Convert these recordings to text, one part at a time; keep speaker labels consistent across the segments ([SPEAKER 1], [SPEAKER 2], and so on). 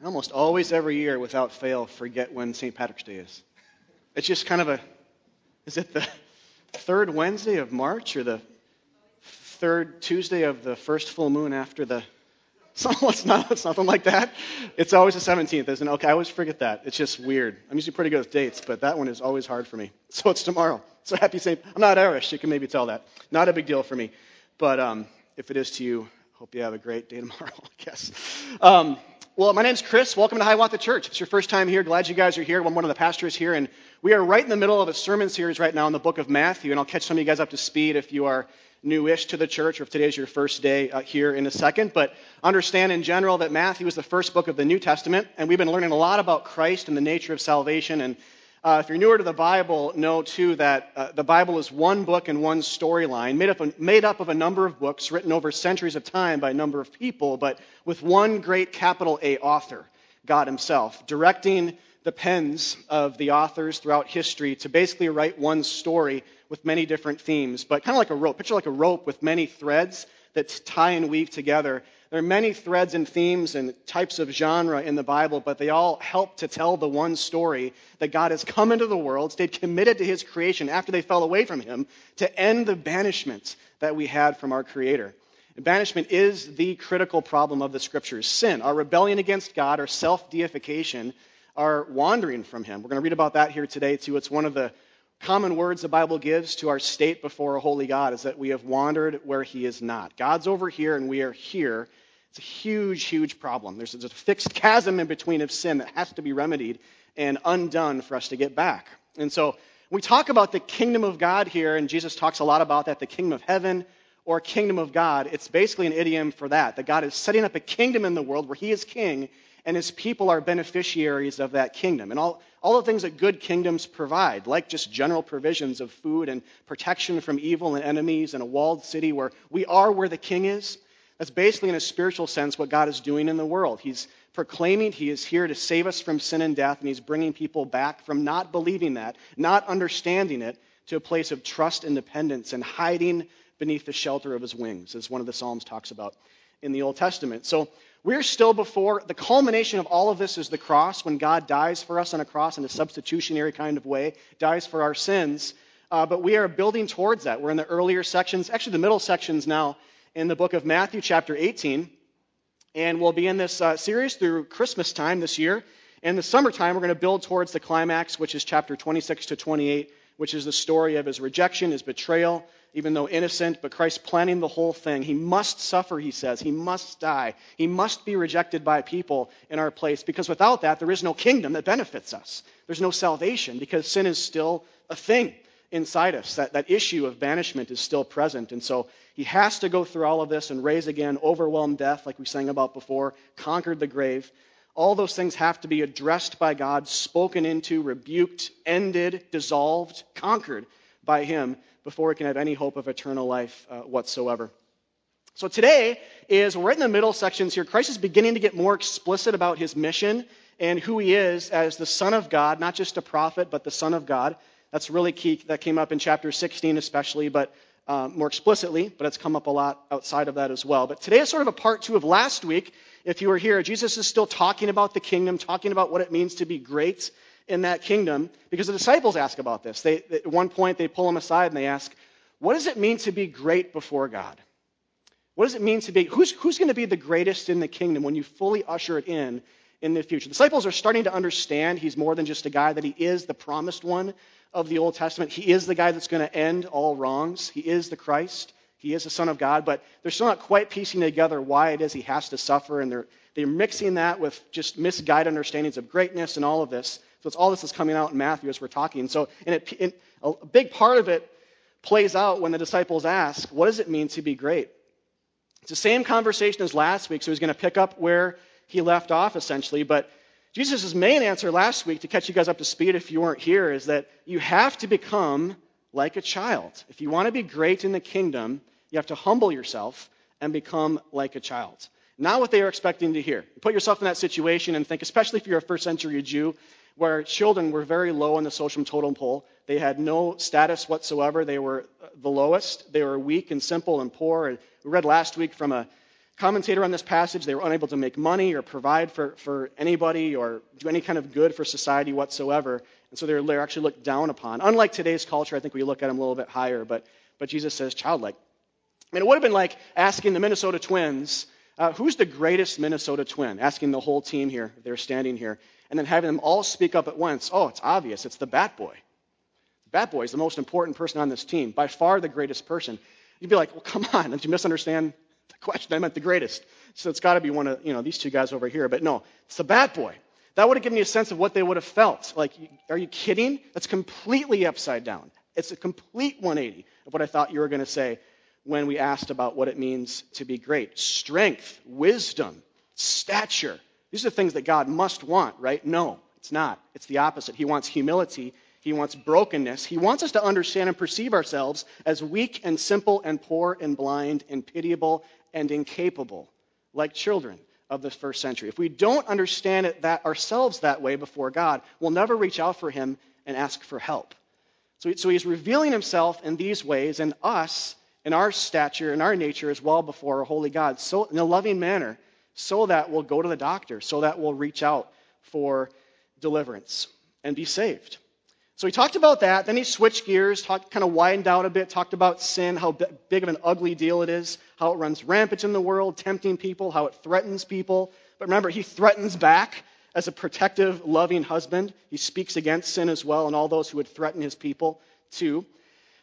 [SPEAKER 1] I almost always every year, without fail, forget when St. Patrick's Day is. It's just kind of a, is it the third Wednesday of March or the third Tuesday of the first full moon after the, it's not, it's nothing like that. It's always the 17th, isn't it? Okay, I always forget that. It's just weird. I'm usually pretty good with dates, but that one is always hard for me. So it's tomorrow. So happy St. I'm not Irish. You can maybe tell that. Not a big deal for me. But um, if it is to you, hope you have a great day tomorrow, I guess. Um, well, my name's Chris. Welcome to Hiawatha Church. If it's your first time here, glad you guys are here. I'm one of the pastors here, and we are right in the middle of a sermon series right now in the book of Matthew, and I'll catch some of you guys up to speed if you are newish to the church or if today's your first day uh, here in a second. But understand in general that Matthew is the first book of the New Testament, and we've been learning a lot about Christ and the nature of salvation and uh, if you're newer to the Bible, know too that uh, the Bible is one book and one storyline, made up, made up of a number of books written over centuries of time by a number of people, but with one great capital A author, God Himself, directing the pens of the authors throughout history to basically write one story with many different themes, but kind of like a rope. Picture like a rope with many threads that tie and weave together there are many threads and themes and types of genre in the Bible, but they all help to tell the one story that God has come into the world, stayed committed to his creation after they fell away from him, to end the banishment that we had from our Creator. And banishment is the critical problem of the Scriptures sin, our rebellion against God, our self deification, our wandering from him. We're going to read about that here today, too. It's one of the common words the Bible gives to our state before a holy God is that we have wandered where he is not. God's over here and we are here. It's a huge, huge problem. There's a fixed chasm in between of sin that has to be remedied and undone for us to get back. And so we talk about the kingdom of God here, and Jesus talks a lot about that, the kingdom of heaven or kingdom of God. It's basically an idiom for that, that God is setting up a kingdom in the world where he is king and his people are beneficiaries of that kingdom. And all, all the things that good kingdoms provide, like just general provisions of food and protection from evil and enemies and a walled city where we are where the king is. That's basically, in a spiritual sense, what God is doing in the world. He's proclaiming He is here to save us from sin and death, and He's bringing people back from not believing that, not understanding it, to a place of trust and dependence and hiding beneath the shelter of His wings, as one of the Psalms talks about in the Old Testament. So we're still before the culmination of all of this is the cross, when God dies for us on a cross in a substitutionary kind of way, dies for our sins. Uh, but we are building towards that. We're in the earlier sections, actually, the middle sections now in the book of Matthew, chapter 18. And we'll be in this uh, series through Christmas time this year. In the summertime, we're going to build towards the climax, which is chapter 26 to 28, which is the story of his rejection, his betrayal, even though innocent, but Christ planning the whole thing. He must suffer, he says. He must die. He must be rejected by people in our place, because without that, there is no kingdom that benefits us. There's no salvation, because sin is still a thing inside us. That, that issue of banishment is still present. And so he has to go through all of this and raise again, overwhelm death, like we sang about before, conquered the grave. All those things have to be addressed by God, spoken into, rebuked, ended, dissolved, conquered by him before we can have any hope of eternal life uh, whatsoever. So today is we're right in the middle sections here. Christ is beginning to get more explicit about his mission and who he is as the Son of God, not just a prophet, but the Son of God. That's really key. That came up in chapter 16, especially, but uh, more explicitly, but it's come up a lot outside of that as well. But today is sort of a part two of last week. If you were here, Jesus is still talking about the kingdom, talking about what it means to be great in that kingdom because the disciples ask about this. They, at one point, they pull him aside and they ask, What does it mean to be great before God? What does it mean to be, who's, who's going to be the greatest in the kingdom when you fully usher it in in the future? The disciples are starting to understand he's more than just a guy, that he is the promised one of the Old Testament. He is the guy that's going to end all wrongs. He is the Christ. He is the Son of God, but they're still not quite piecing together why it is he has to suffer, and they're, they're mixing that with just misguided understandings of greatness and all of this. So it's all this is coming out in Matthew as we're talking. So and it, a big part of it plays out when the disciples ask, what does it mean to be great? It's the same conversation as last week, so he's going to pick up where he left off essentially. But Jesus' main answer last week, to catch you guys up to speed if you weren't here, is that you have to become like a child. If you want to be great in the kingdom, you have to humble yourself and become like a child. Not what they are expecting to hear. Put yourself in that situation and think, especially if you're a first century Jew, where children were very low on the social totem pole. They had no status whatsoever. They were the lowest. They were weak and simple and poor. And we read last week from a commentator on this passage, they were unable to make money or provide for, for anybody or do any kind of good for society whatsoever. And so they're, they're actually looked down upon. Unlike today's culture, I think we look at them a little bit higher, but, but Jesus says childlike. I mean, it would have been like asking the Minnesota Twins, uh, who's the greatest Minnesota Twin? Asking the whole team here, they're standing here, and then having them all speak up at once. Oh, it's obvious, it's the Bat Boy. The Bat Boy is the most important person on this team, by far the greatest person. You'd be like, well, come on, did you misunderstand the question? I meant the greatest. So it's got to be one of, you know, these two guys over here. But no, it's the Bat Boy. That would have given you a sense of what they would have felt. Like, are you kidding? That's completely upside down. It's a complete 180 of what I thought you were going to say when we asked about what it means to be great. Strength, wisdom, stature. These are things that God must want, right? No, it's not. It's the opposite. He wants humility he wants brokenness. He wants us to understand and perceive ourselves as weak and simple and poor and blind and pitiable and incapable, like children of the first century. If we don't understand it that ourselves that way before God, we'll never reach out for him and ask for help. So, so he's revealing himself in these ways and us in our stature and our nature as well before a holy God, so in a loving manner, so that we'll go to the doctor, so that we'll reach out for deliverance and be saved. So he talked about that. Then he switched gears, talked, kind of widened out a bit, talked about sin, how big of an ugly deal it is, how it runs rampant in the world, tempting people, how it threatens people. But remember, he threatens back as a protective, loving husband. He speaks against sin as well and all those who would threaten his people too.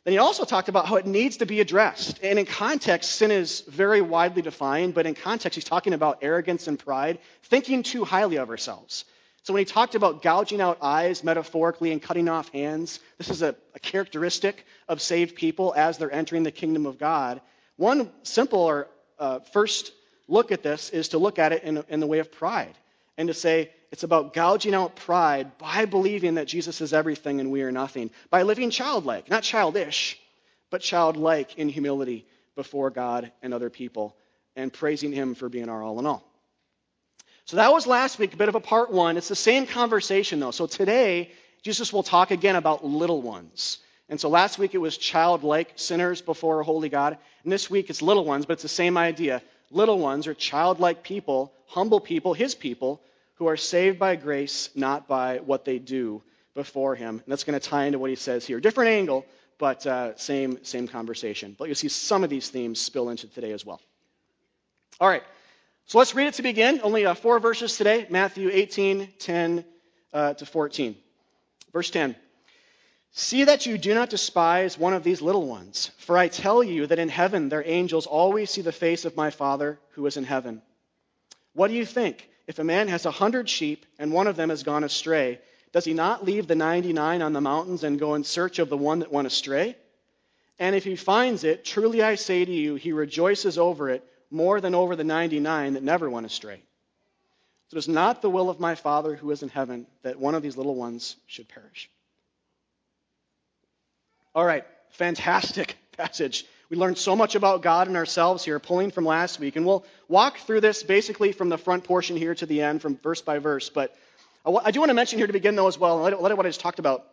[SPEAKER 1] Then he also talked about how it needs to be addressed. And in context, sin is very widely defined, but in context, he's talking about arrogance and pride, thinking too highly of ourselves. So when he talked about gouging out eyes metaphorically and cutting off hands, this is a, a characteristic of saved people as they're entering the kingdom of God. One simple or uh, first look at this is to look at it in, in the way of pride and to say it's about gouging out pride by believing that Jesus is everything and we are nothing, by living childlike, not childish, but childlike in humility before God and other people, and praising Him for being our all in all. So that was last week, a bit of a part one. It's the same conversation though. So today, Jesus will talk again about little ones. And so last week it was childlike sinners before a holy God. And this week it's little ones, but it's the same idea. Little ones or childlike people, humble people, his people, who are saved by grace, not by what they do before him. And that's going to tie into what he says here. Different angle, but uh, same, same conversation. But you'll see some of these themes spill into today as well. All right. So let's read it to begin. Only uh, four verses today Matthew 18, 10 uh, to 14. Verse 10 See that you do not despise one of these little ones, for I tell you that in heaven their angels always see the face of my Father who is in heaven. What do you think? If a man has a hundred sheep and one of them has gone astray, does he not leave the 99 on the mountains and go in search of the one that went astray? And if he finds it, truly I say to you, he rejoices over it more than over the 99 that never went astray. So it is not the will of my Father who is in heaven that one of these little ones should perish. All right, fantastic passage. We learned so much about God and ourselves here, pulling from last week. And we'll walk through this basically from the front portion here to the end, from verse by verse. But I do want to mention here to begin, though, as well, let it let what I just talked about,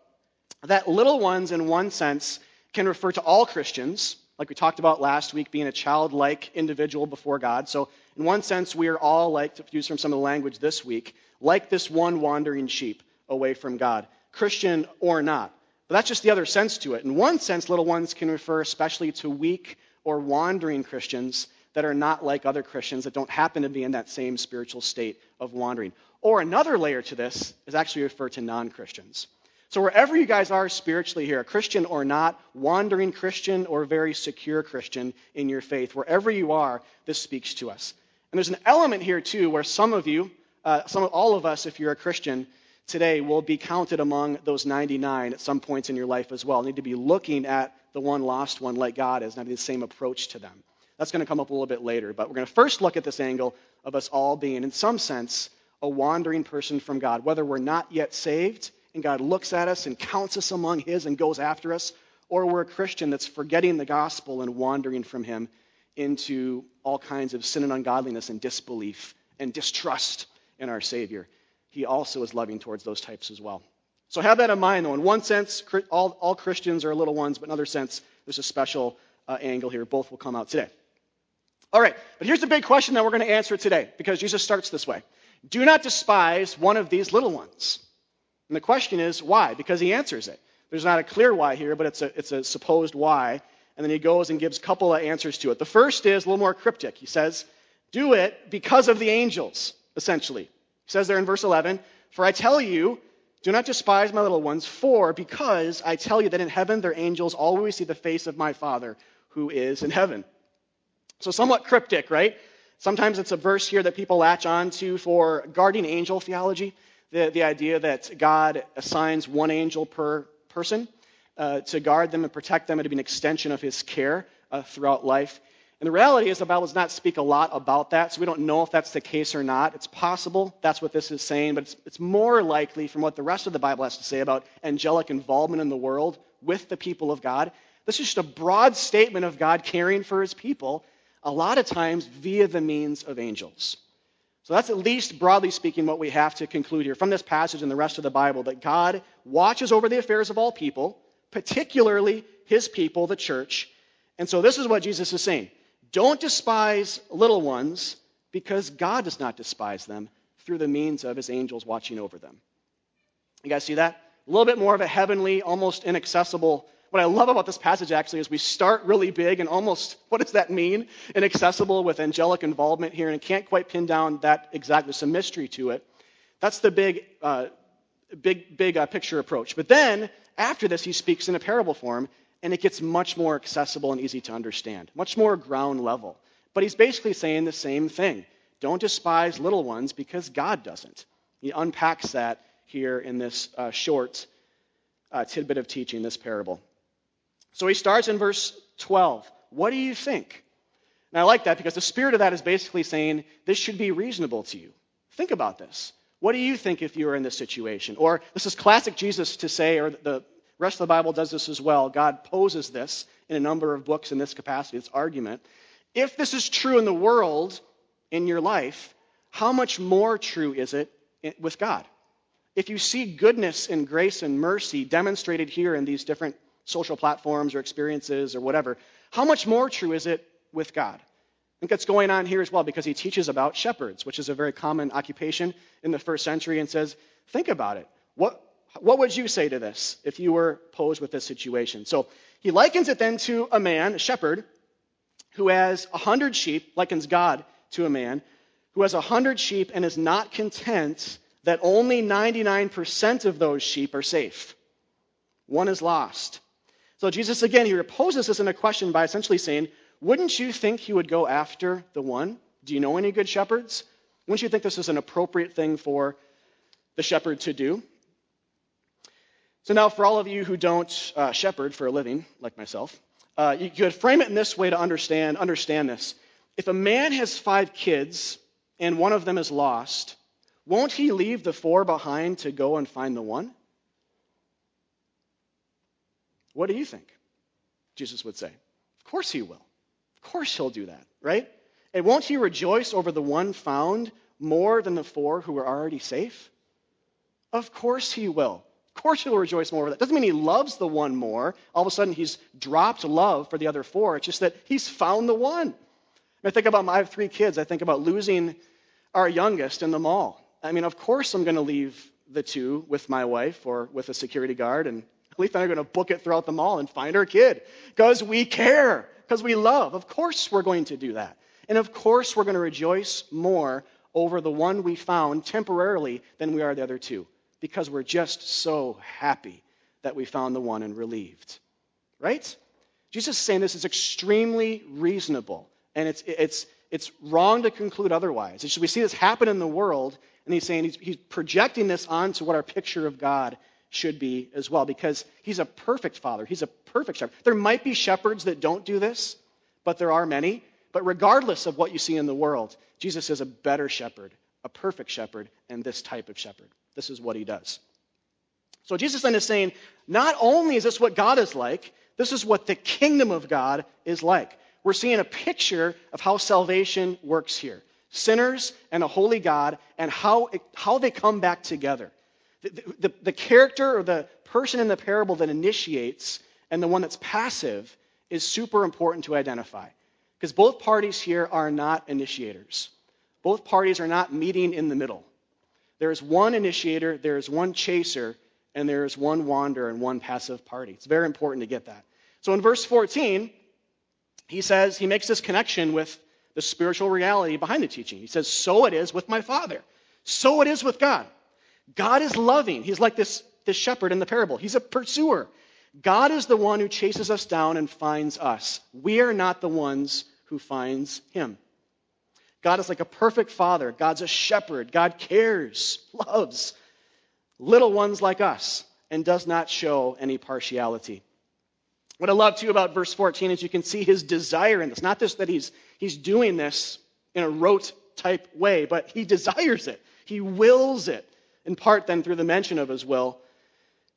[SPEAKER 1] that little ones, in one sense, can refer to all Christians like we talked about last week, being a childlike individual before God. So, in one sense, we are all like, to use from some of the language this week, like this one wandering sheep away from God, Christian or not. But that's just the other sense to it. In one sense, little ones can refer especially to weak or wandering Christians that are not like other Christians that don't happen to be in that same spiritual state of wandering. Or another layer to this is actually refer to non Christians. So, wherever you guys are spiritually here, Christian or not, wandering Christian or very secure Christian in your faith, wherever you are, this speaks to us. And there's an element here, too, where some of you, uh, some of all of us, if you're a Christian today, will be counted among those 99 at some points in your life as well. need to be looking at the one lost one like God is, having the same approach to them. That's going to come up a little bit later. But we're going to first look at this angle of us all being, in some sense, a wandering person from God, whether we're not yet saved and God looks at us and counts us among His and goes after us, or we're a Christian that's forgetting the gospel and wandering from Him into all kinds of sin and ungodliness and disbelief and distrust in our Savior. He also is loving towards those types as well. So have that in mind, though. In one sense, all, all Christians are little ones, but in another sense, there's a special uh, angle here. Both will come out today. All right, but here's the big question that we're going to answer today because Jesus starts this way Do not despise one of these little ones. And the question is, why? Because he answers it. There's not a clear why here, but it's a, it's a supposed why. And then he goes and gives a couple of answers to it. The first is a little more cryptic. He says, Do it because of the angels, essentially. Says there in verse 11, For I tell you, do not despise my little ones, for because I tell you that in heaven their angels always see the face of my Father who is in heaven. So, somewhat cryptic, right? Sometimes it's a verse here that people latch on to for guardian angel theology, the, the idea that God assigns one angel per person uh, to guard them and protect them and to be an extension of his care uh, throughout life. And the reality is, the Bible does not speak a lot about that, so we don't know if that's the case or not. It's possible that's what this is saying, but it's, it's more likely from what the rest of the Bible has to say about angelic involvement in the world with the people of God. This is just a broad statement of God caring for his people, a lot of times via the means of angels. So that's at least broadly speaking what we have to conclude here from this passage and the rest of the Bible that God watches over the affairs of all people, particularly his people, the church. And so this is what Jesus is saying Don't despise little ones because God does not despise them through the means of his angels watching over them. You guys see that? A little bit more of a heavenly, almost inaccessible. What I love about this passage actually is we start really big and almost, what does that mean? Inaccessible with angelic involvement here, and can't quite pin down that exactly. Some mystery to it. That's the big, uh, big, big uh, picture approach. But then, after this, he speaks in a parable form, and it gets much more accessible and easy to understand, much more ground level. But he's basically saying the same thing. Don't despise little ones because God doesn't. He unpacks that here in this uh, short uh, tidbit of teaching, this parable. So he starts in verse 12. What do you think? And I like that because the spirit of that is basically saying this should be reasonable to you. Think about this. What do you think if you were in this situation? Or this is classic Jesus to say, or the rest of the Bible does this as well. God poses this in a number of books in this capacity, this argument. If this is true in the world, in your life, how much more true is it with God? If you see goodness and grace and mercy demonstrated here in these different social platforms or experiences or whatever, how much more true is it with God? I think that's going on here as well because he teaches about shepherds, which is a very common occupation in the first century, and says, think about it. What, what would you say to this if you were posed with this situation? So he likens it then to a man, a shepherd, who has a hundred sheep, likens God to a man, who has a hundred sheep and is not content that only 99% of those sheep are safe. One is lost. So Jesus, again, he reposes this in a question by essentially saying, Wouldn't you think he would go after the one? Do you know any good shepherds? Wouldn't you think this is an appropriate thing for the shepherd to do? So now, for all of you who don't uh, shepherd for a living, like myself, uh, you could frame it in this way to understand understand this. If a man has five kids and one of them is lost, won't he leave the four behind to go and find the one? What do you think? Jesus would say. Of course he will. Of course he'll do that, right? And won't he rejoice over the one found more than the four who are already safe? Of course he will. Course he'll rejoice more over that. Doesn't mean he loves the one more. All of a sudden he's dropped love for the other four. It's just that he's found the one. I think about my, three kids. I think about losing our youngest in the mall. I mean, of course I'm going to leave the two with my wife or with a security guard, and Letha and I are going to book it throughout the mall and find our kid because we care, because we love. Of course we're going to do that. And of course we're going to rejoice more over the one we found temporarily than we are the other two because we're just so happy that we found the one and relieved. Right? Jesus is saying this is extremely reasonable, and it's, it's, it's wrong to conclude otherwise. we see this happen in the world, and he's saying he's, he's projecting this onto what our picture of God should be as well, because he's a perfect father. He's a perfect shepherd. There might be shepherds that don't do this, but there are many. But regardless of what you see in the world, Jesus is a better shepherd, a perfect shepherd, and this type of shepherd. This is what he does. So Jesus then is saying, not only is this what God is like, this is what the kingdom of God is like. We're seeing a picture of how salvation works here sinners and a holy God, and how, it, how they come back together. The, the, the character or the person in the parable that initiates and the one that's passive is super important to identify. Because both parties here are not initiators. Both parties are not meeting in the middle. There is one initiator, there is one chaser, and there is one wanderer and one passive party. It's very important to get that. So in verse 14, he says, he makes this connection with the spiritual reality behind the teaching. He says, So it is with my Father. So it is with God. God is loving. He's like this, this shepherd in the parable. He's a pursuer. God is the one who chases us down and finds us. We are not the ones who finds him. God is like a perfect father. God's a shepherd. God cares, loves little ones like us, and does not show any partiality. What I love too about verse 14 is you can see his desire in this. Not just that he's, he's doing this in a rote type way, but he desires it. He wills it, in part then through the mention of his will,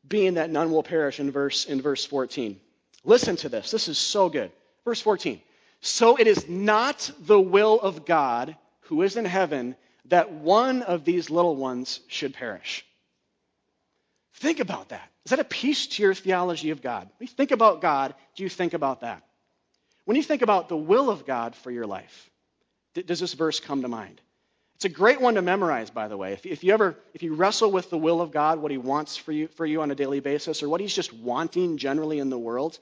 [SPEAKER 1] being that none will perish in verse, in verse 14. Listen to this. This is so good. Verse 14. So it is not the will of God who is in heaven that one of these little ones should perish. Think about that. Is that a piece to your theology of God? When you think about God, do you think about that? When you think about the will of God for your life, does this verse come to mind? It's a great one to memorize, by the way. If, if, you ever, if you wrestle with the will of God, what He wants for you, for you on a daily basis, or what He's just wanting generally in the world,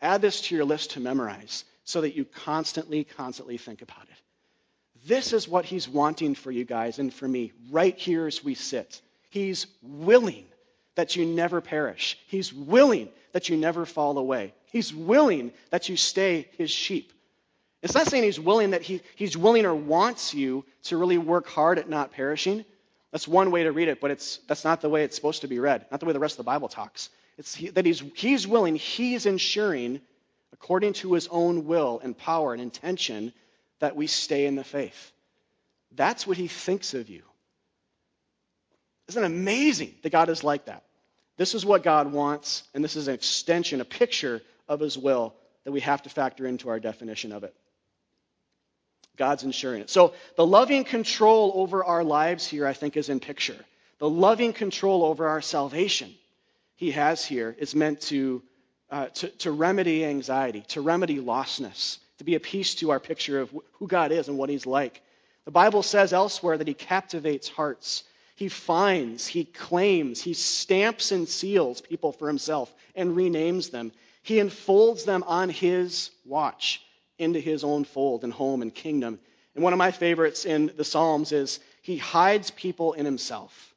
[SPEAKER 1] add this to your list to memorize so that you constantly, constantly think about it. This is what He's wanting for you guys and for me, right here as we sit. He's willing that you never perish. He's willing that you never fall away. He's willing that you stay his sheep. It's not saying he's willing that he, he's willing or wants you to really work hard at not perishing. That's one way to read it, but it's, that's not the way it's supposed to be read, not the way the rest of the Bible talks. It's he, that he's, he's willing, he's ensuring, according to his own will and power and intention, that we stay in the faith. That's what he thinks of you. Isn't it amazing that God is like that? This is what God wants, and this is an extension, a picture of His will that we have to factor into our definition of it. God's ensuring it. So the loving control over our lives here, I think, is in picture. The loving control over our salvation He has here is meant to, uh, to, to remedy anxiety, to remedy lostness, to be a piece to our picture of who God is and what He's like. The Bible says elsewhere that He captivates hearts. He finds, he claims, he stamps and seals people for himself and renames them. He enfolds them on his watch into his own fold and home and kingdom. And one of my favorites in the Psalms is he hides people in himself.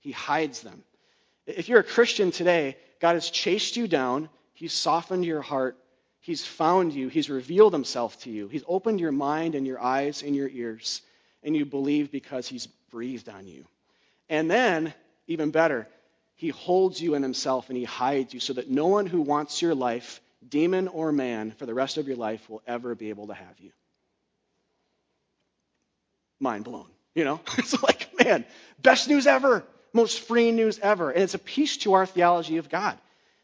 [SPEAKER 1] He hides them. If you're a Christian today, God has chased you down, he's softened your heart, he's found you, he's revealed himself to you, he's opened your mind and your eyes and your ears, and you believe because he's breathed on you. And then, even better, he holds you in himself and he hides you so that no one who wants your life, demon or man, for the rest of your life will ever be able to have you. Mind blown. You know? It's like, man, best news ever, most free news ever. And it's a piece to our theology of God.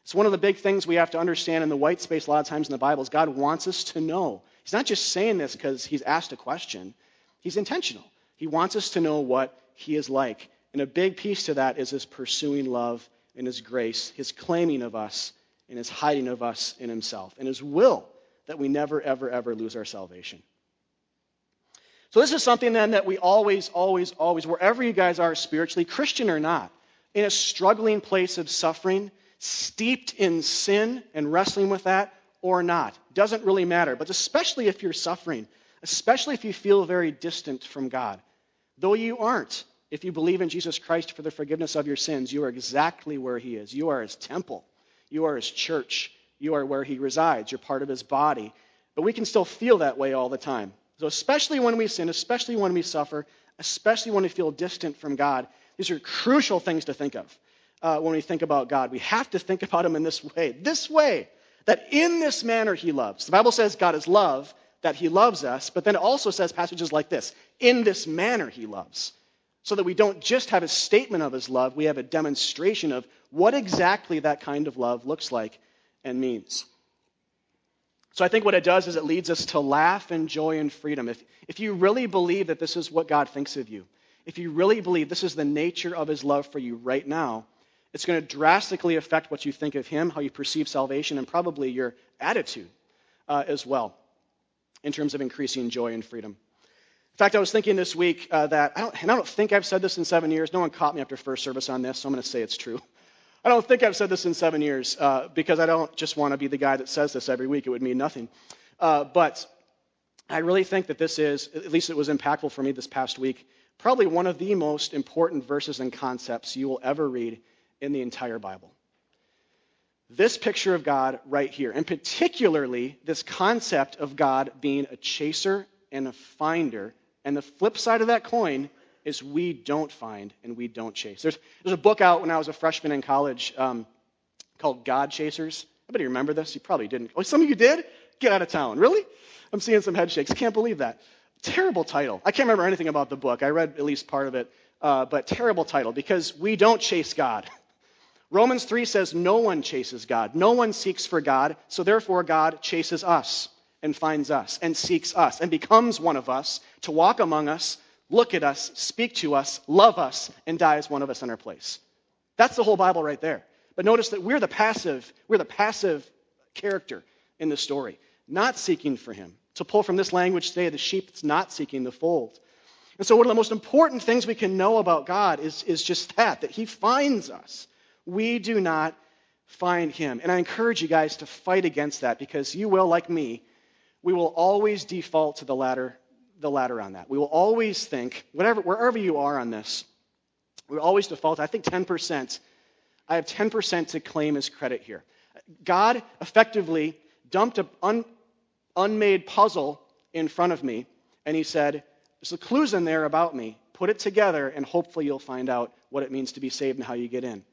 [SPEAKER 1] It's one of the big things we have to understand in the white space a lot of times in the Bible is God wants us to know. He's not just saying this because he's asked a question. He's intentional. He wants us to know what he is like. And a big piece to that is his pursuing love and his grace, his claiming of us and his hiding of us in himself, and his will that we never, ever, ever lose our salvation. So, this is something then that we always, always, always, wherever you guys are spiritually, Christian or not, in a struggling place of suffering, steeped in sin and wrestling with that or not, doesn't really matter. But especially if you're suffering, especially if you feel very distant from God, though you aren't, if you believe in Jesus Christ for the forgiveness of your sins, you are exactly where He is. You are His temple, you are His church, you are where He resides, you're part of His body. But we can still feel that way all the time. So, especially when we sin, especially when we suffer, especially when we feel distant from God, these are crucial things to think of uh, when we think about God. We have to think about Him in this way this way, that in this manner He loves. The Bible says God is love, that He loves us, but then it also says passages like this in this manner He loves so that we don't just have a statement of his love, we have a demonstration of what exactly that kind of love looks like and means. So I think what it does is it leads us to laugh and joy and freedom. If, if you really believe that this is what God thinks of you, if you really believe this is the nature of his love for you right now, it's going to drastically affect what you think of him, how you perceive salvation, and probably your attitude uh, as well. in terms of increasing joy and freedom. In fact, I was thinking this week uh, that, I don't, and I don't think I've said this in seven years. No one caught me after first service on this, so I'm going to say it's true. I don't think I've said this in seven years uh, because I don't just want to be the guy that says this every week. It would mean nothing. Uh, but I really think that this is, at least it was impactful for me this past week, probably one of the most important verses and concepts you will ever read in the entire Bible. This picture of God right here, and particularly this concept of God being a chaser and a finder. And the flip side of that coin is we don't find and we don't chase. There's, there's a book out when I was a freshman in college um, called God Chasers. Anybody remember this? You probably didn't. Oh, some of you did? Get out of town. Really? I'm seeing some head shakes. Can't believe that. Terrible title. I can't remember anything about the book. I read at least part of it, uh, but terrible title because we don't chase God. Romans 3 says no one chases God. No one seeks for God, so therefore God chases us and finds us and seeks us and becomes one of us to walk among us, look at us, speak to us, love us, and die as one of us in our place. That's the whole Bible right there. But notice that we're the passive, we're the passive character in the story, not seeking for him. To pull from this language today, the sheep that's not seeking the fold. And so one of the most important things we can know about God is, is just that, that he finds us. We do not find him. And I encourage you guys to fight against that because you will, like me, we will always default to the latter, the latter on that. We will always think, whatever, wherever you are on this, we always default. I think 10%. I have 10% to claim as credit here. God effectively dumped an un, unmade puzzle in front of me, and he said, There's some clues in there about me. Put it together, and hopefully you'll find out what it means to be saved and how you get in.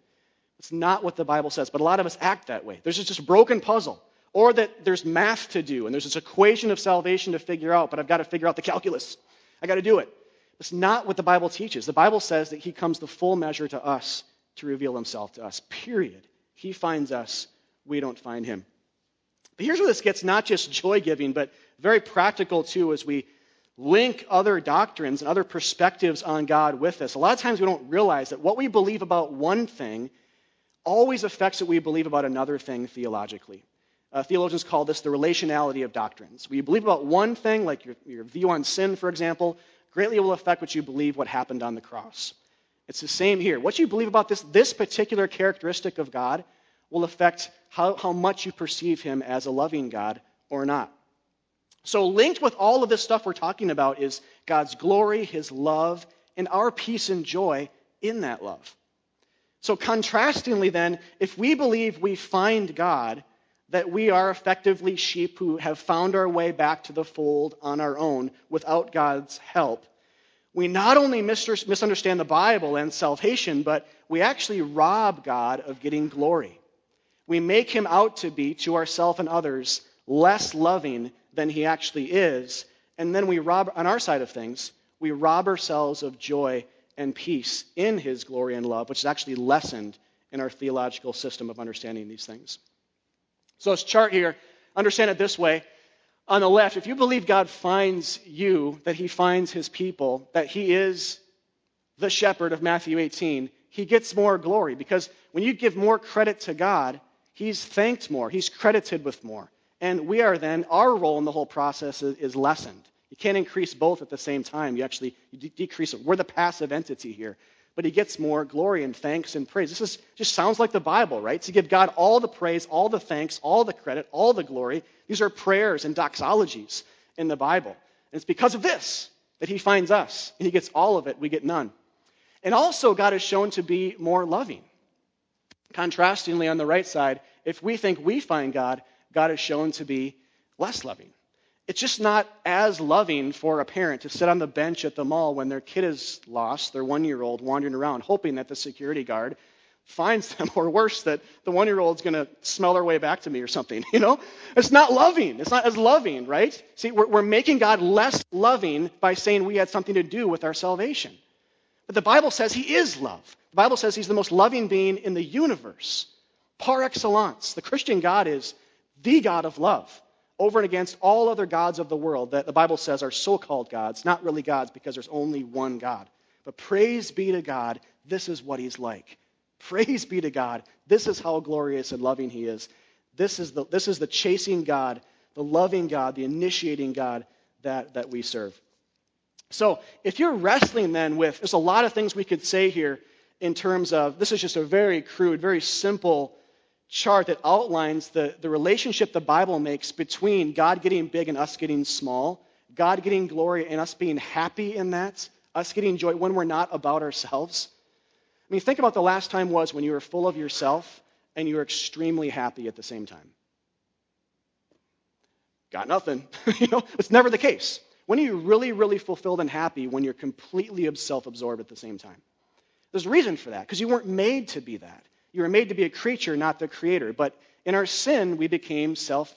[SPEAKER 1] It's not what the Bible says, but a lot of us act that way. There's just a broken puzzle. Or that there's math to do and there's this equation of salvation to figure out, but I've got to figure out the calculus. I got to do it. It's not what the Bible teaches. The Bible says that He comes the full measure to us to reveal Himself to us, period. He finds us, we don't find Him. But here's where this gets not just joy giving, but very practical too as we link other doctrines and other perspectives on God with this. A lot of times we don't realize that what we believe about one thing always affects what we believe about another thing theologically. Uh, theologians call this the relationality of doctrines. What you believe about one thing, like your, your view on sin, for example, greatly will affect what you believe what happened on the cross. It's the same here. What you believe about this, this particular characteristic of God will affect how, how much you perceive him as a loving God or not. So, linked with all of this stuff we're talking about is God's glory, his love, and our peace and joy in that love. So, contrastingly, then, if we believe we find God, that we are effectively sheep who have found our way back to the fold on our own without God's help, we not only misunderstand the Bible and salvation, but we actually rob God of getting glory. We make him out to be, to ourselves and others, less loving than he actually is. And then we rob, on our side of things, we rob ourselves of joy and peace in his glory and love, which is actually lessened in our theological system of understanding these things. So, this chart here, understand it this way. On the left, if you believe God finds you, that he finds his people, that he is the shepherd of Matthew 18, he gets more glory because when you give more credit to God, he's thanked more, he's credited with more. And we are then, our role in the whole process is, is lessened. You can't increase both at the same time. You actually you de- decrease it. We're the passive entity here. But he gets more glory and thanks and praise. This is, just sounds like the Bible, right? To give God all the praise, all the thanks, all the credit, all the glory. These are prayers and doxologies in the Bible. And it's because of this that he finds us. And he gets all of it, we get none. And also, God is shown to be more loving. Contrastingly, on the right side, if we think we find God, God is shown to be less loving. It's just not as loving for a parent to sit on the bench at the mall when their kid is lost, their one year old wandering around, hoping that the security guard finds them, or worse, that the one year old's going to smell their way back to me or something. You know? It's not loving. It's not as loving, right? See, we're, we're making God less loving by saying we had something to do with our salvation. But the Bible says He is love. The Bible says He's the most loving being in the universe, par excellence. The Christian God is the God of love over and against all other gods of the world that the Bible says are so called gods, not really gods because there's only one God. But praise be to God, this is what he's like. Praise be to God, this is how glorious and loving he is. This is the, this is the chasing God the loving God, the initiating God that, that we serve. So, if you're wrestling then with, there's a lot of things we could say here in terms of this is just a very crude, very simple chart that outlines the, the relationship the Bible makes between God getting big and us getting small, God getting glory and us being happy in that, us getting joy when we're not about ourselves. I mean, think about the last time was when you were full of yourself and you were extremely happy at the same time. Got nothing. you know, it's never the case. When are you really, really fulfilled and happy when you're completely self absorbed at the same time? There's a reason for that, because you weren't made to be that. You were made to be a creature, not the creator. But in our sin, we became self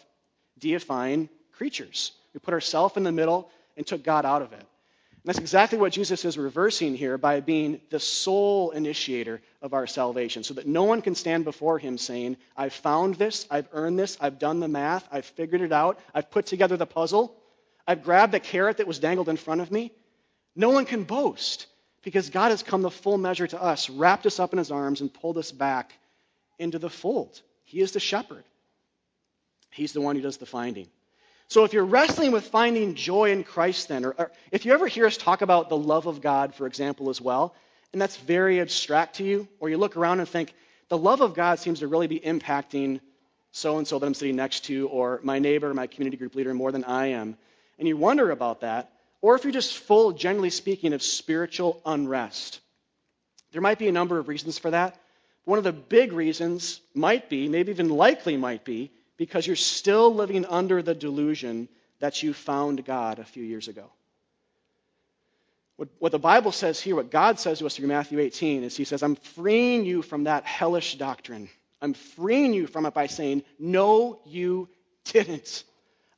[SPEAKER 1] deifying creatures. We put ourselves in the middle and took God out of it. And that's exactly what Jesus is reversing here by being the sole initiator of our salvation, so that no one can stand before him saying, I've found this, I've earned this, I've done the math, I've figured it out, I've put together the puzzle, I've grabbed the carrot that was dangled in front of me. No one can boast because God has come the full measure to us, wrapped us up in his arms, and pulled us back into the fold. He is the shepherd, he's the one who does the finding. So if you're wrestling with finding joy in Christ, then, or, or, if you ever hear us talk about the love of God, for example, as well, and that's very abstract to you, or you look around and think, the love of God seems to really be impacting so and so that I'm sitting next to, or my neighbor, my community group leader, more than I am, and you wonder about that, or if you're just full, generally speaking, of spiritual unrest. There might be a number of reasons for that. One of the big reasons might be, maybe even likely might be, because you're still living under the delusion that you found God a few years ago. What, what, the Bible says here, what God says to us through Matthew 18, is He says, I'm freeing you from that hellish doctrine. I'm freeing you from it by saying, No, you didn't.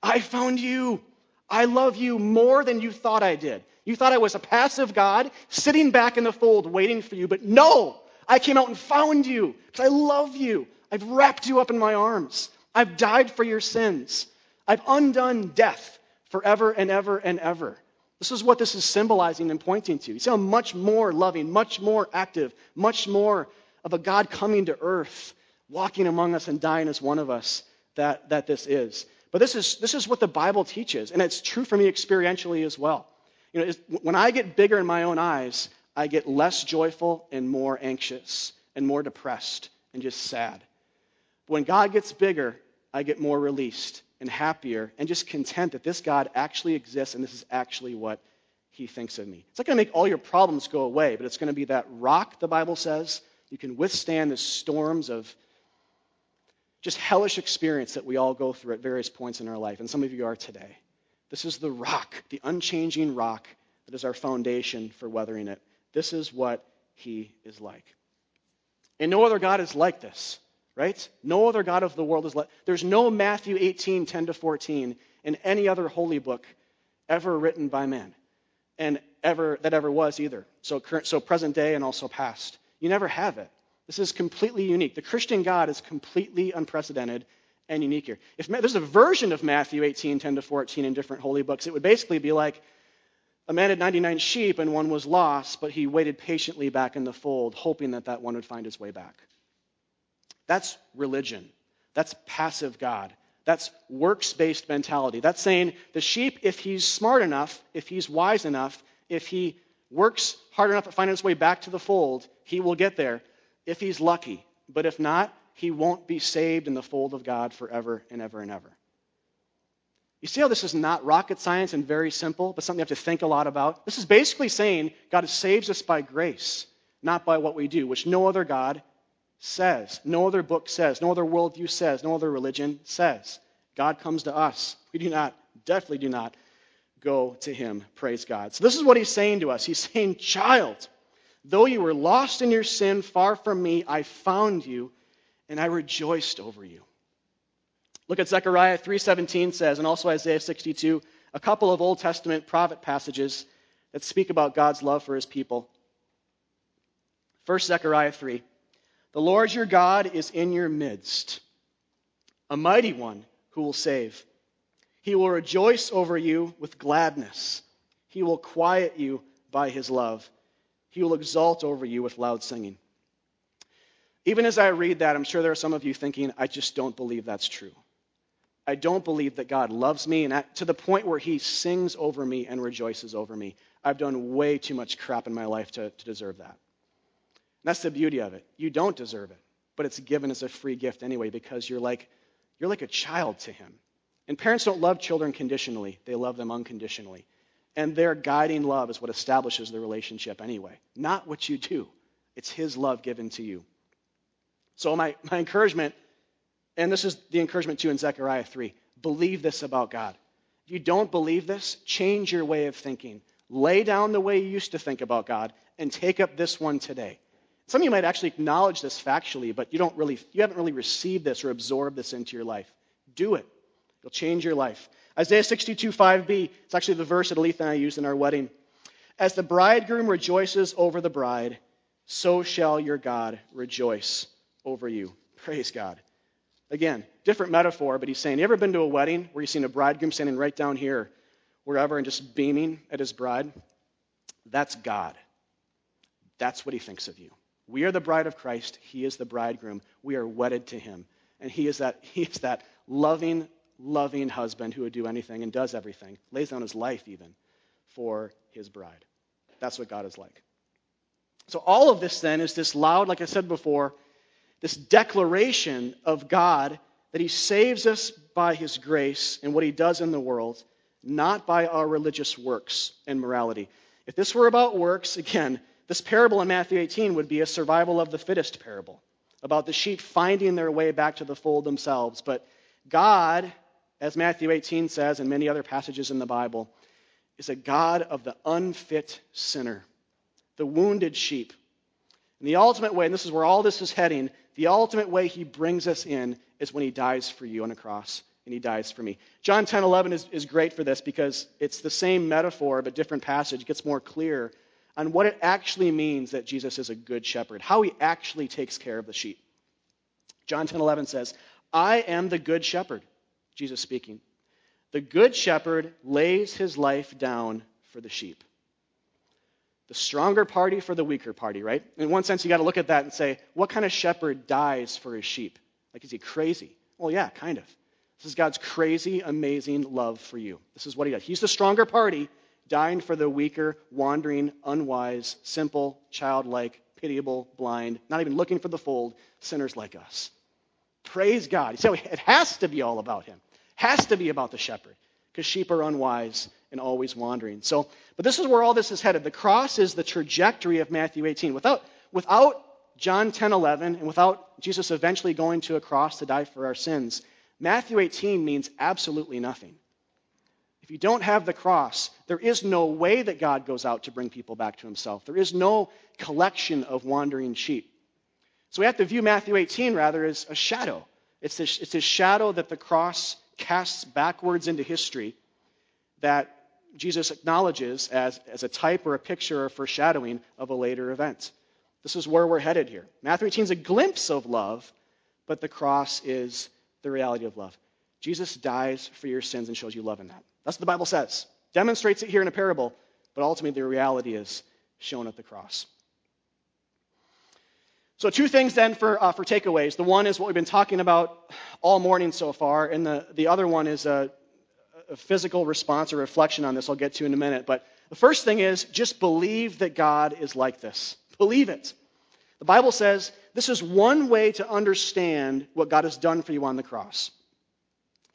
[SPEAKER 1] I found you. I love you more than you thought I did. You thought I was a passive God sitting back in the fold waiting for you, but no, I came out and found you because I love you. I've wrapped you up in my arms. I've died for your sins. I've undone death forever and ever and ever. This is what this is symbolizing and pointing to. You see how much more loving, much more active, much more of a God coming to earth, walking among us and dying as one of us that, that this is. But this is, this is what the Bible teaches, and it's true for me experientially as well. You know, when I get bigger in my own eyes, I get less joyful and more anxious and more depressed and just sad. But When God gets bigger, I get more released and happier and just content that this God actually exists and this is actually what he thinks of me. It's not going to make all your problems go away, but it's going to be that rock, the Bible says. You can withstand the storms of just hellish experience that we all go through at various points in our life, and some of you are today. This is the rock, the unchanging rock that is our foundation for weathering it. This is what he is like. And no other God is like this right? No other God of the world is like. There's no Matthew 18, 10 to 14 in any other holy book ever written by man, and ever that ever was either. So current, so present day and also past. You never have it. This is completely unique. The Christian God is completely unprecedented and unique here. If there's a version of Matthew 18, 10 to 14 in different holy books, it would basically be like a man had 99 sheep and one was lost, but he waited patiently back in the fold, hoping that that one would find his way back. That's religion. That's passive God. That's works based mentality. That's saying the sheep, if he's smart enough, if he's wise enough, if he works hard enough to find his way back to the fold, he will get there if he's lucky. But if not, he won't be saved in the fold of God forever and ever and ever. You see how this is not rocket science and very simple, but something you have to think a lot about? This is basically saying God saves us by grace, not by what we do, which no other God says, no other book says, no other worldview says, no other religion says. God comes to us. We do not, definitely do not go to him. Praise God. So this is what he's saying to us. He's saying, Child, though you were lost in your sin, far from me, I found you, and I rejoiced over you. Look at Zephaniah 3:17 says, and also Isaiah 62, a couple of Old Testament prophet passages that speak about God's love for his people. First Zephaniah 3. The Lord your God is in your midst, a mighty one who will save. He will rejoice over you with gladness. He will quiet you by his love. He will exalt over you with loud singing. Even as I read that, I'm sure there are some of you thinking, I just don't believe that's true. I don't believe that God loves me and to the point where he sings over me and rejoices over me. I've done way too much crap in my life to, to deserve that. And that's the beauty of it. You don't deserve it, but it's given as a free gift anyway because you're like, you're like a child to him. And parents don't love children conditionally, they love them unconditionally. And their guiding love is what establishes the relationship anyway, not what you do. It's his love given to you. So, my, my encouragement and this is the encouragement too in Zephaniah 3. Believe this about God. If you don't believe this, change your way of thinking. Lay down the way you used to think about God and take up this one today. Some of you might actually acknowledge this factually, but you don't really you haven't really received this or absorbed this into your life. Do it. It'll change your life. Isaiah 62, 5b, it's actually the verse that Aletha and I used in our wedding. As the bridegroom rejoices over the bride, so shall your God rejoice over you. Praise God. Again, different metaphor, but he's saying, You ever been to a wedding where you've seen a bridegroom standing right down here, wherever, and just beaming at his bride? That's God. That's what he thinks of you. We are the bride of Christ. He is the bridegroom. We are wedded to him. And he is that, he is that loving, loving husband who would do anything and does everything, lays down his life even for his bride. That's what God is like. So, all of this then is this loud, like I said before, this declaration of God that He saves us by His grace and what He does in the world, not by our religious works and morality. If this were about works, again, this parable in Matthew 18 would be a survival of the fittest parable about the sheep finding their way back to the fold themselves. But God, as Matthew 18 says, and many other passages in the Bible, is a God of the unfit sinner, the wounded sheep. And the ultimate way, and this is where all this is heading, the ultimate way he brings us in is when he dies for you on a cross and he dies for me. John 10 11 is, is great for this because it's the same metaphor but different passage. It gets more clear on what it actually means that Jesus is a good shepherd, how he actually takes care of the sheep. John 10 11 says, I am the good shepherd, Jesus speaking. The good shepherd lays his life down for the sheep the stronger party for the weaker party, right? In one sense, you got to look at that and say, what kind of shepherd dies for his sheep? Like, is he crazy? Well, yeah, kind of. This is God's crazy, amazing love for you. This is what he does. He's the stronger party, dying for the weaker, wandering, unwise, simple, childlike, pitiable, blind, not even looking for the fold, sinners like us. Praise God. So it has to be all about him. Has to be about the shepherd because sheep are unwise and always wandering. So, but this is where all this is headed. The cross is the trajectory of Matthew 18. Without, without John 10, 11, and without Jesus eventually going to a cross to die for our sins, Matthew 18 means absolutely nothing. If you don't have the cross, there is no way that God goes out to bring people back to himself. There is no collection of wandering sheep. So we have to view Matthew 18 rather as a shadow. It's this, it's this shadow that the cross casts backwards into history that Jesus acknowledges as, as a type or a picture or foreshadowing of a later event. This is where we're headed here. Matthew 18 is a glimpse of love, but the cross is the reality of love. Jesus dies for your sins and shows you love in that. That's what the Bible says. Demonstrates it here in a parable, but ultimately the reality is shown at the cross. So, two things then for, uh, for takeaways. The one is what we've been talking about all morning so far, and the, the other one is a, a physical response or reflection on this I'll get to in a minute. But the first thing is just believe that God is like this. Believe it. The Bible says this is one way to understand what God has done for you on the cross.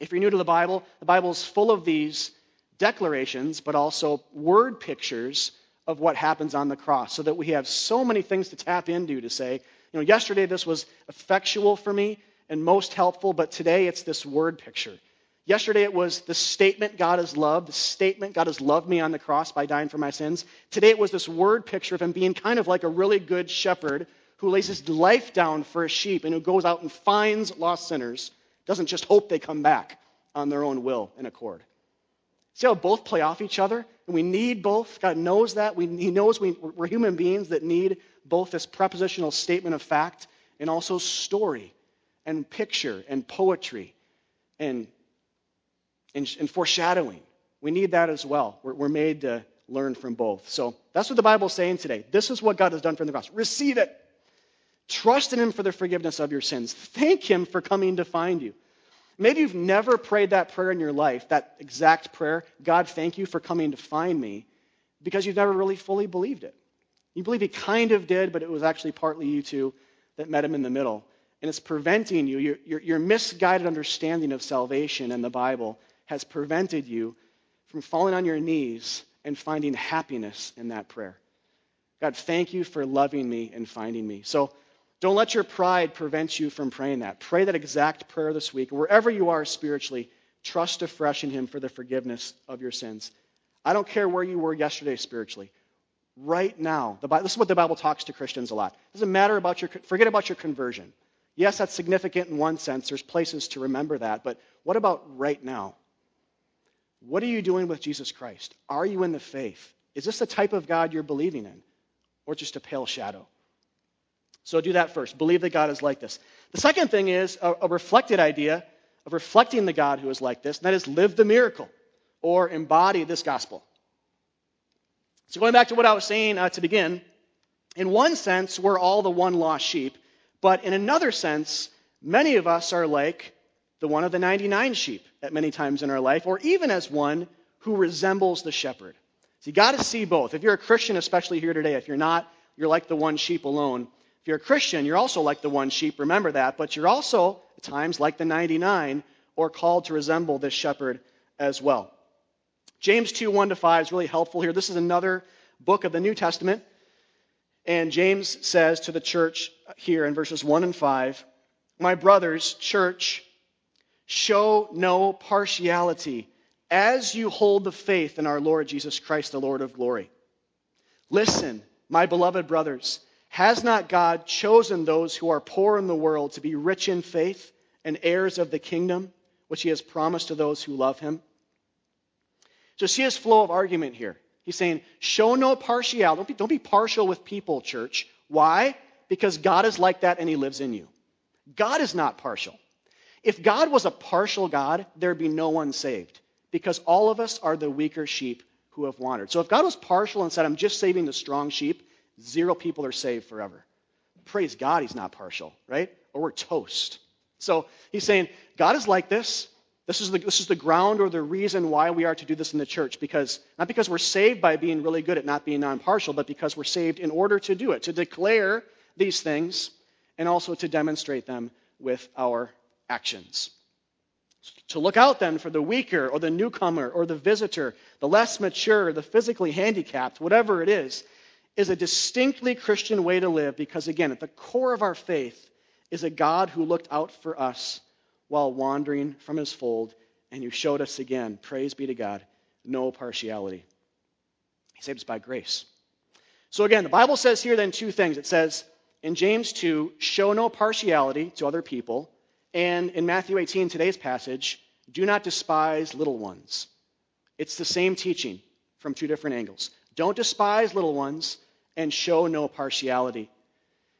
[SPEAKER 1] If you're new to the Bible, the Bible is full of these declarations, but also word pictures of what happens on the cross, so that we have so many things to tap into to say, you know, yesterday this was effectual for me and most helpful, but today it's this word picture. Yesterday it was the statement God has loved, the statement God has loved me on the cross by dying for my sins. Today it was this word picture of him being kind of like a really good shepherd who lays his life down for a sheep and who goes out and finds lost sinners, doesn't just hope they come back on their own will and accord. See how both play off each other? And we need both. God knows that. We, he knows we, we're human beings that need both this propositional statement of fact and also story and picture and poetry and, and, and foreshadowing. We need that as well. We're, we're made to learn from both. So that's what the Bible is saying today. This is what God has done for the cross. Receive it. Trust in Him for the forgiveness of your sins. Thank Him for coming to find you. Maybe you've never prayed that prayer in your life, that exact prayer, God, thank you for coming to find me, because you've never really fully believed it. You believe he kind of did, but it was actually partly you two that met him in the middle. And it's preventing you, your, your, your misguided understanding of salvation and the Bible has prevented you from falling on your knees and finding happiness in that prayer. God, thank you for loving me and finding me. So don't let your pride prevent you from praying that. Pray that exact prayer this week. Wherever you are spiritually, trust afresh in Him for the forgiveness of your sins. I don't care where you were yesterday spiritually. Right now, Bible, this is what the Bible talks to Christians a lot. It doesn't matter about your, forget about your conversion. Yes, that's significant in one sense. There's places to remember that. But what about right now? What are you doing with Jesus Christ? Are you in the faith? Is this the type of God you're believing in? Or just a pale shadow? So do that first. Believe that God is like this. The second thing is a, a reflected idea of reflecting the God who is like this, and that is live the miracle or embody this gospel. So going back to what I was saying uh, to begin, in one sense, we're all the one lost sheep, but in another sense, many of us are like the one of the 99 sheep at many times in our life, or even as one who resembles the shepherd. So you got to see both. If you're a Christian, especially here today, if you're not, you're like the one sheep alone. If you're a Christian, you're also like the one sheep, remember that, but you're also at times like the 99 or called to resemble this shepherd as well. James 2 1 to 5 is really helpful here. This is another book of the New Testament. And James says to the church here in verses 1 and 5 My brothers, church, Show no partiality as you hold the faith in our Lord Jesus Christ, the Lord of glory. Listen, my beloved brothers, has not God chosen those who are poor in the world to be rich in faith and heirs of the kingdom, which he has promised to those who love him? So see his flow of argument here. He's saying, show no partiality. Don't be, don't be partial with people, church. Why? Because God is like that and he lives in you. God is not partial. If God was a partial God, there'd be no one saved because all of us are the weaker sheep who have wandered. So if God was partial and said, I'm just saving the strong sheep, zero people are saved forever. Praise God, he's not partial, right? Or we're toast. So he's saying, God is like this. This is, the, this is the ground or the reason why we are to do this in the church. Because not because we're saved by being really good at not being non-partial, but because we're saved in order to do it, to declare these things and also to demonstrate them with our actions. To look out then for the weaker or the newcomer or the visitor, the less mature, the physically handicapped, whatever it is, is a distinctly Christian way to live because, again, at the core of our faith is a God who looked out for us while wandering from his fold and who showed us again, praise be to God, no partiality. He saved us by grace. So, again, the Bible says here then two things. It says in James 2, show no partiality to other people. And in Matthew 18, today's passage, do not despise little ones. It's the same teaching from two different angles. Don't despise little ones and show no partiality.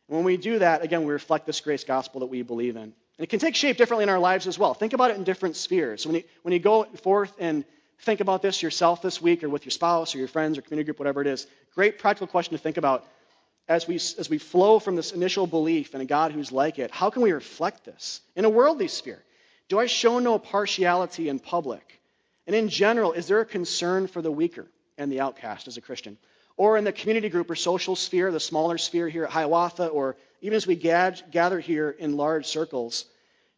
[SPEAKER 1] when we do that, again, we reflect this grace gospel that we believe in. And it can take shape differently in our lives as well. Think about it in different spheres. When you, when you go forth and think about this yourself this week or with your spouse or your friends or community group, whatever it is, great practical question to think about as we, as we flow from this initial belief in a God who's like it, how can we reflect this in a worldly sphere? Do I show no partiality in public? And in general, is there a concern for the weaker and the outcast as a Christian? Or in the community group or social sphere, the smaller sphere here at Hiawatha, or even as we gather here in large circles,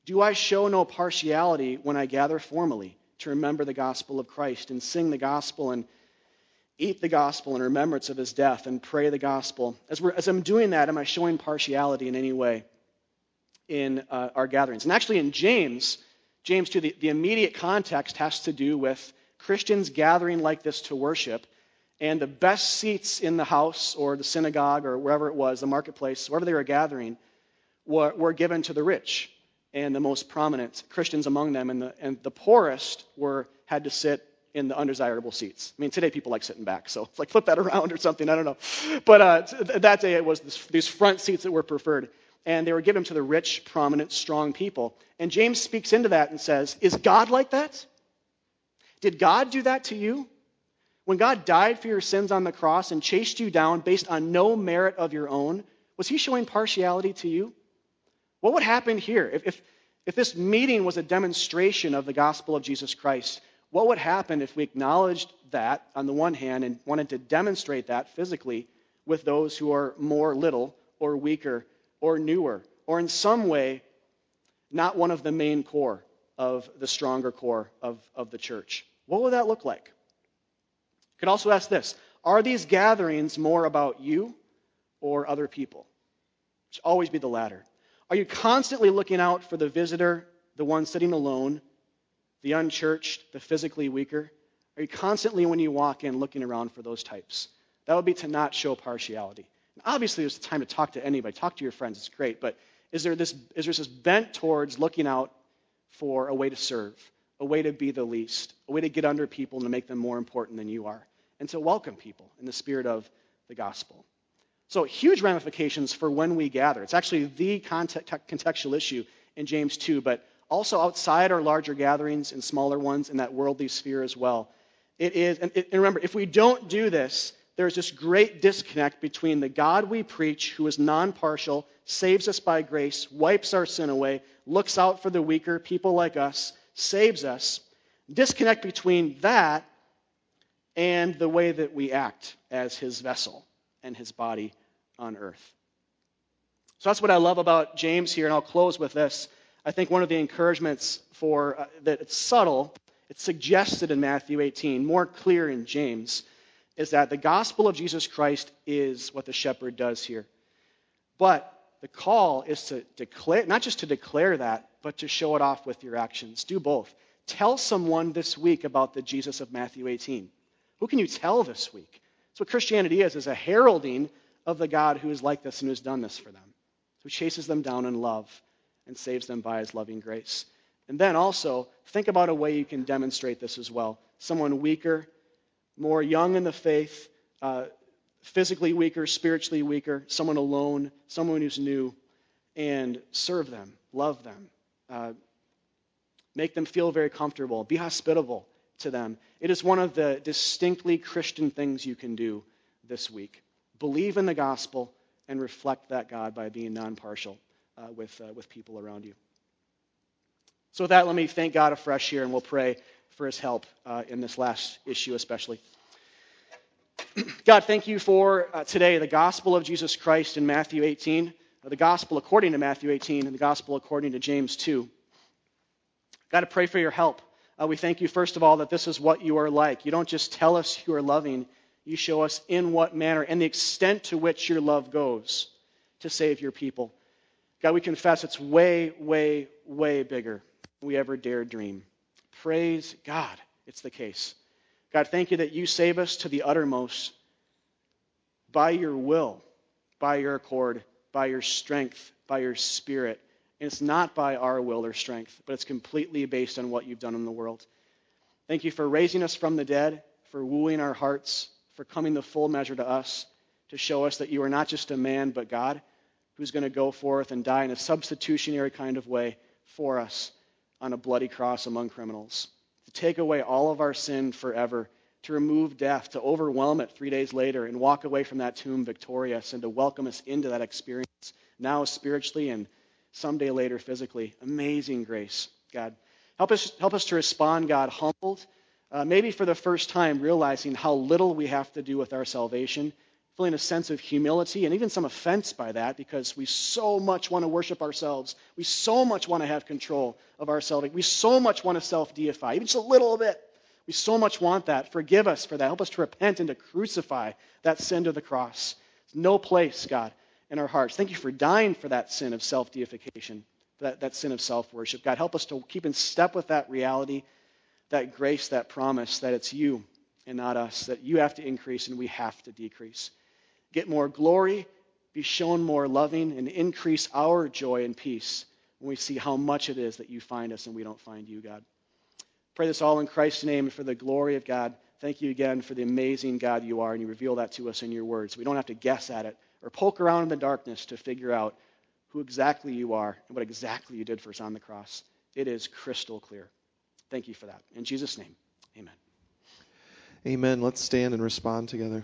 [SPEAKER 1] do I show no partiality when I gather formally to remember the gospel of Christ and sing the gospel and eat the gospel in remembrance of his death and pray the gospel. As, as I'm doing that, am I showing partiality in any way in uh, our gatherings? And actually, in James, James 2, the, the immediate context has to do with Christians gathering like this to worship, and the best seats in the house or the synagogue or wherever it was, the marketplace, wherever they were gathering, were, were given to the rich and the most prominent Christians among them, and the, and the poorest were had to sit in the undesirable seats. I mean, today people like sitting back, so like flip that around or something. I don't know. But uh, that day it was this, these front seats that were preferred, and they were given to the rich, prominent, strong people. And James speaks into that and says, "Is God like that? Did God do that to you? When God died for your sins on the cross and chased you down based on no merit of your own, was He showing partiality to you? What would happen here if, if If this meeting was a demonstration of the gospel of Jesus Christ, what would happen if we acknowledged that on the one hand and wanted to demonstrate that physically with those who are more little or weaker or newer or in some way not one of the main core of the stronger core of, of the church? What would that look like? You could also ask this Are these gatherings more about you or other people? It should always be the latter. Are you constantly looking out for the visitor, the one sitting alone, the unchurched, the physically weaker? Are you constantly, when you walk in, looking around for those types? That would be to not show partiality. And obviously, there's time to talk to anybody, talk to your friends, it's great, but is there this, is there this bent towards looking out for a way to serve, a way to be the least, a way to get under people and to make them more important than you are, and to welcome people in the spirit of the gospel? So, huge ramifications for when we gather. It's actually the contextual issue in James 2, but also outside our larger gatherings and smaller ones in that worldly sphere as well. It is, and, and remember, if we don't do this, there's this great disconnect between the God we preach, who is non partial, saves us by grace, wipes our sin away, looks out for the weaker, people like us, saves us. Disconnect between that and the way that we act as his vessel and his body on earth. So that's what I love about James here, and I'll close with this. I think one of the encouragements for uh, that it's subtle, it's suggested in Matthew 18, more clear in James, is that the gospel of Jesus Christ is what the shepherd does here. But the call is to declare, not just to declare that, but to show it off with your actions. Do both. Tell someone this week about the Jesus of Matthew 18. Who can you tell this week? That's what Christianity is, is a heralding of the God who is like this and who's done this for them, who chases them down in love and saves them by his loving grace. And then also, think about a way you can demonstrate this as well. Someone weaker, more young in the faith, uh, physically weaker, spiritually weaker, someone alone, someone who's new, and serve them, love them, uh, make them feel very comfortable, be hospitable to them. It is one of the distinctly Christian things you can do this week. Believe in the gospel and reflect that God by being non partial uh, with, uh, with people around you. So, with that, let me thank God afresh here and we'll pray for his help uh, in this last issue, especially. God, thank you for uh, today the gospel of Jesus Christ in Matthew 18, the gospel according to Matthew 18, and the gospel according to James 2. God, I pray for your help. Uh, we thank you, first of all, that this is what you are like. You don't just tell us you are loving, you show us in what manner and the extent to which your love goes to save your people. God, we confess it's way, way, way bigger than we ever dared dream. Praise God, it's the case. God, thank you that you save us to the uttermost by your will, by your accord, by your strength, by your spirit. And it's not by our will or strength, but it's completely based on what you've done in the world. Thank you for raising us from the dead, for wooing our hearts, for coming the full measure to us, to show us that you are not just a man, but God, who's going to go forth and die in a substitutionary kind of way for us on a bloody cross among criminals, to take away all of our sin forever, to remove death, to overwhelm it three days later, and walk away from that tomb victorious, and to welcome us into that experience, now spiritually and someday later physically. Amazing grace, God. Help us, help us to respond, God, humbled, uh, maybe for the first time realizing how little we have to do with our salvation, feeling a sense of humility and even some offense by that because we so much want to worship ourselves. We so much want to have control of ourselves. We so much want to self deify, even just a little bit. We so much want that. Forgive us for that. Help us to repent and to crucify that sin to the cross. No place, God, in our hearts. Thank you for dying for that sin of self deification, that, that sin of self worship. God, help us to keep in step with that reality, that grace, that promise that it's you and not us, that you have to increase and we have to decrease. Get more glory, be shown more loving, and increase our joy and peace when we see how much it is that you find us and we don't find you, God. Pray this all in Christ's name and for the glory of God. Thank you again for the amazing God you are, and you reveal that to us in your words. We don't have to guess at it or poke around in the darkness to figure out who exactly you are and what exactly you did for us on the cross. It is crystal clear. Thank you for that. In Jesus' name, amen.
[SPEAKER 2] Amen. Let's stand and respond together.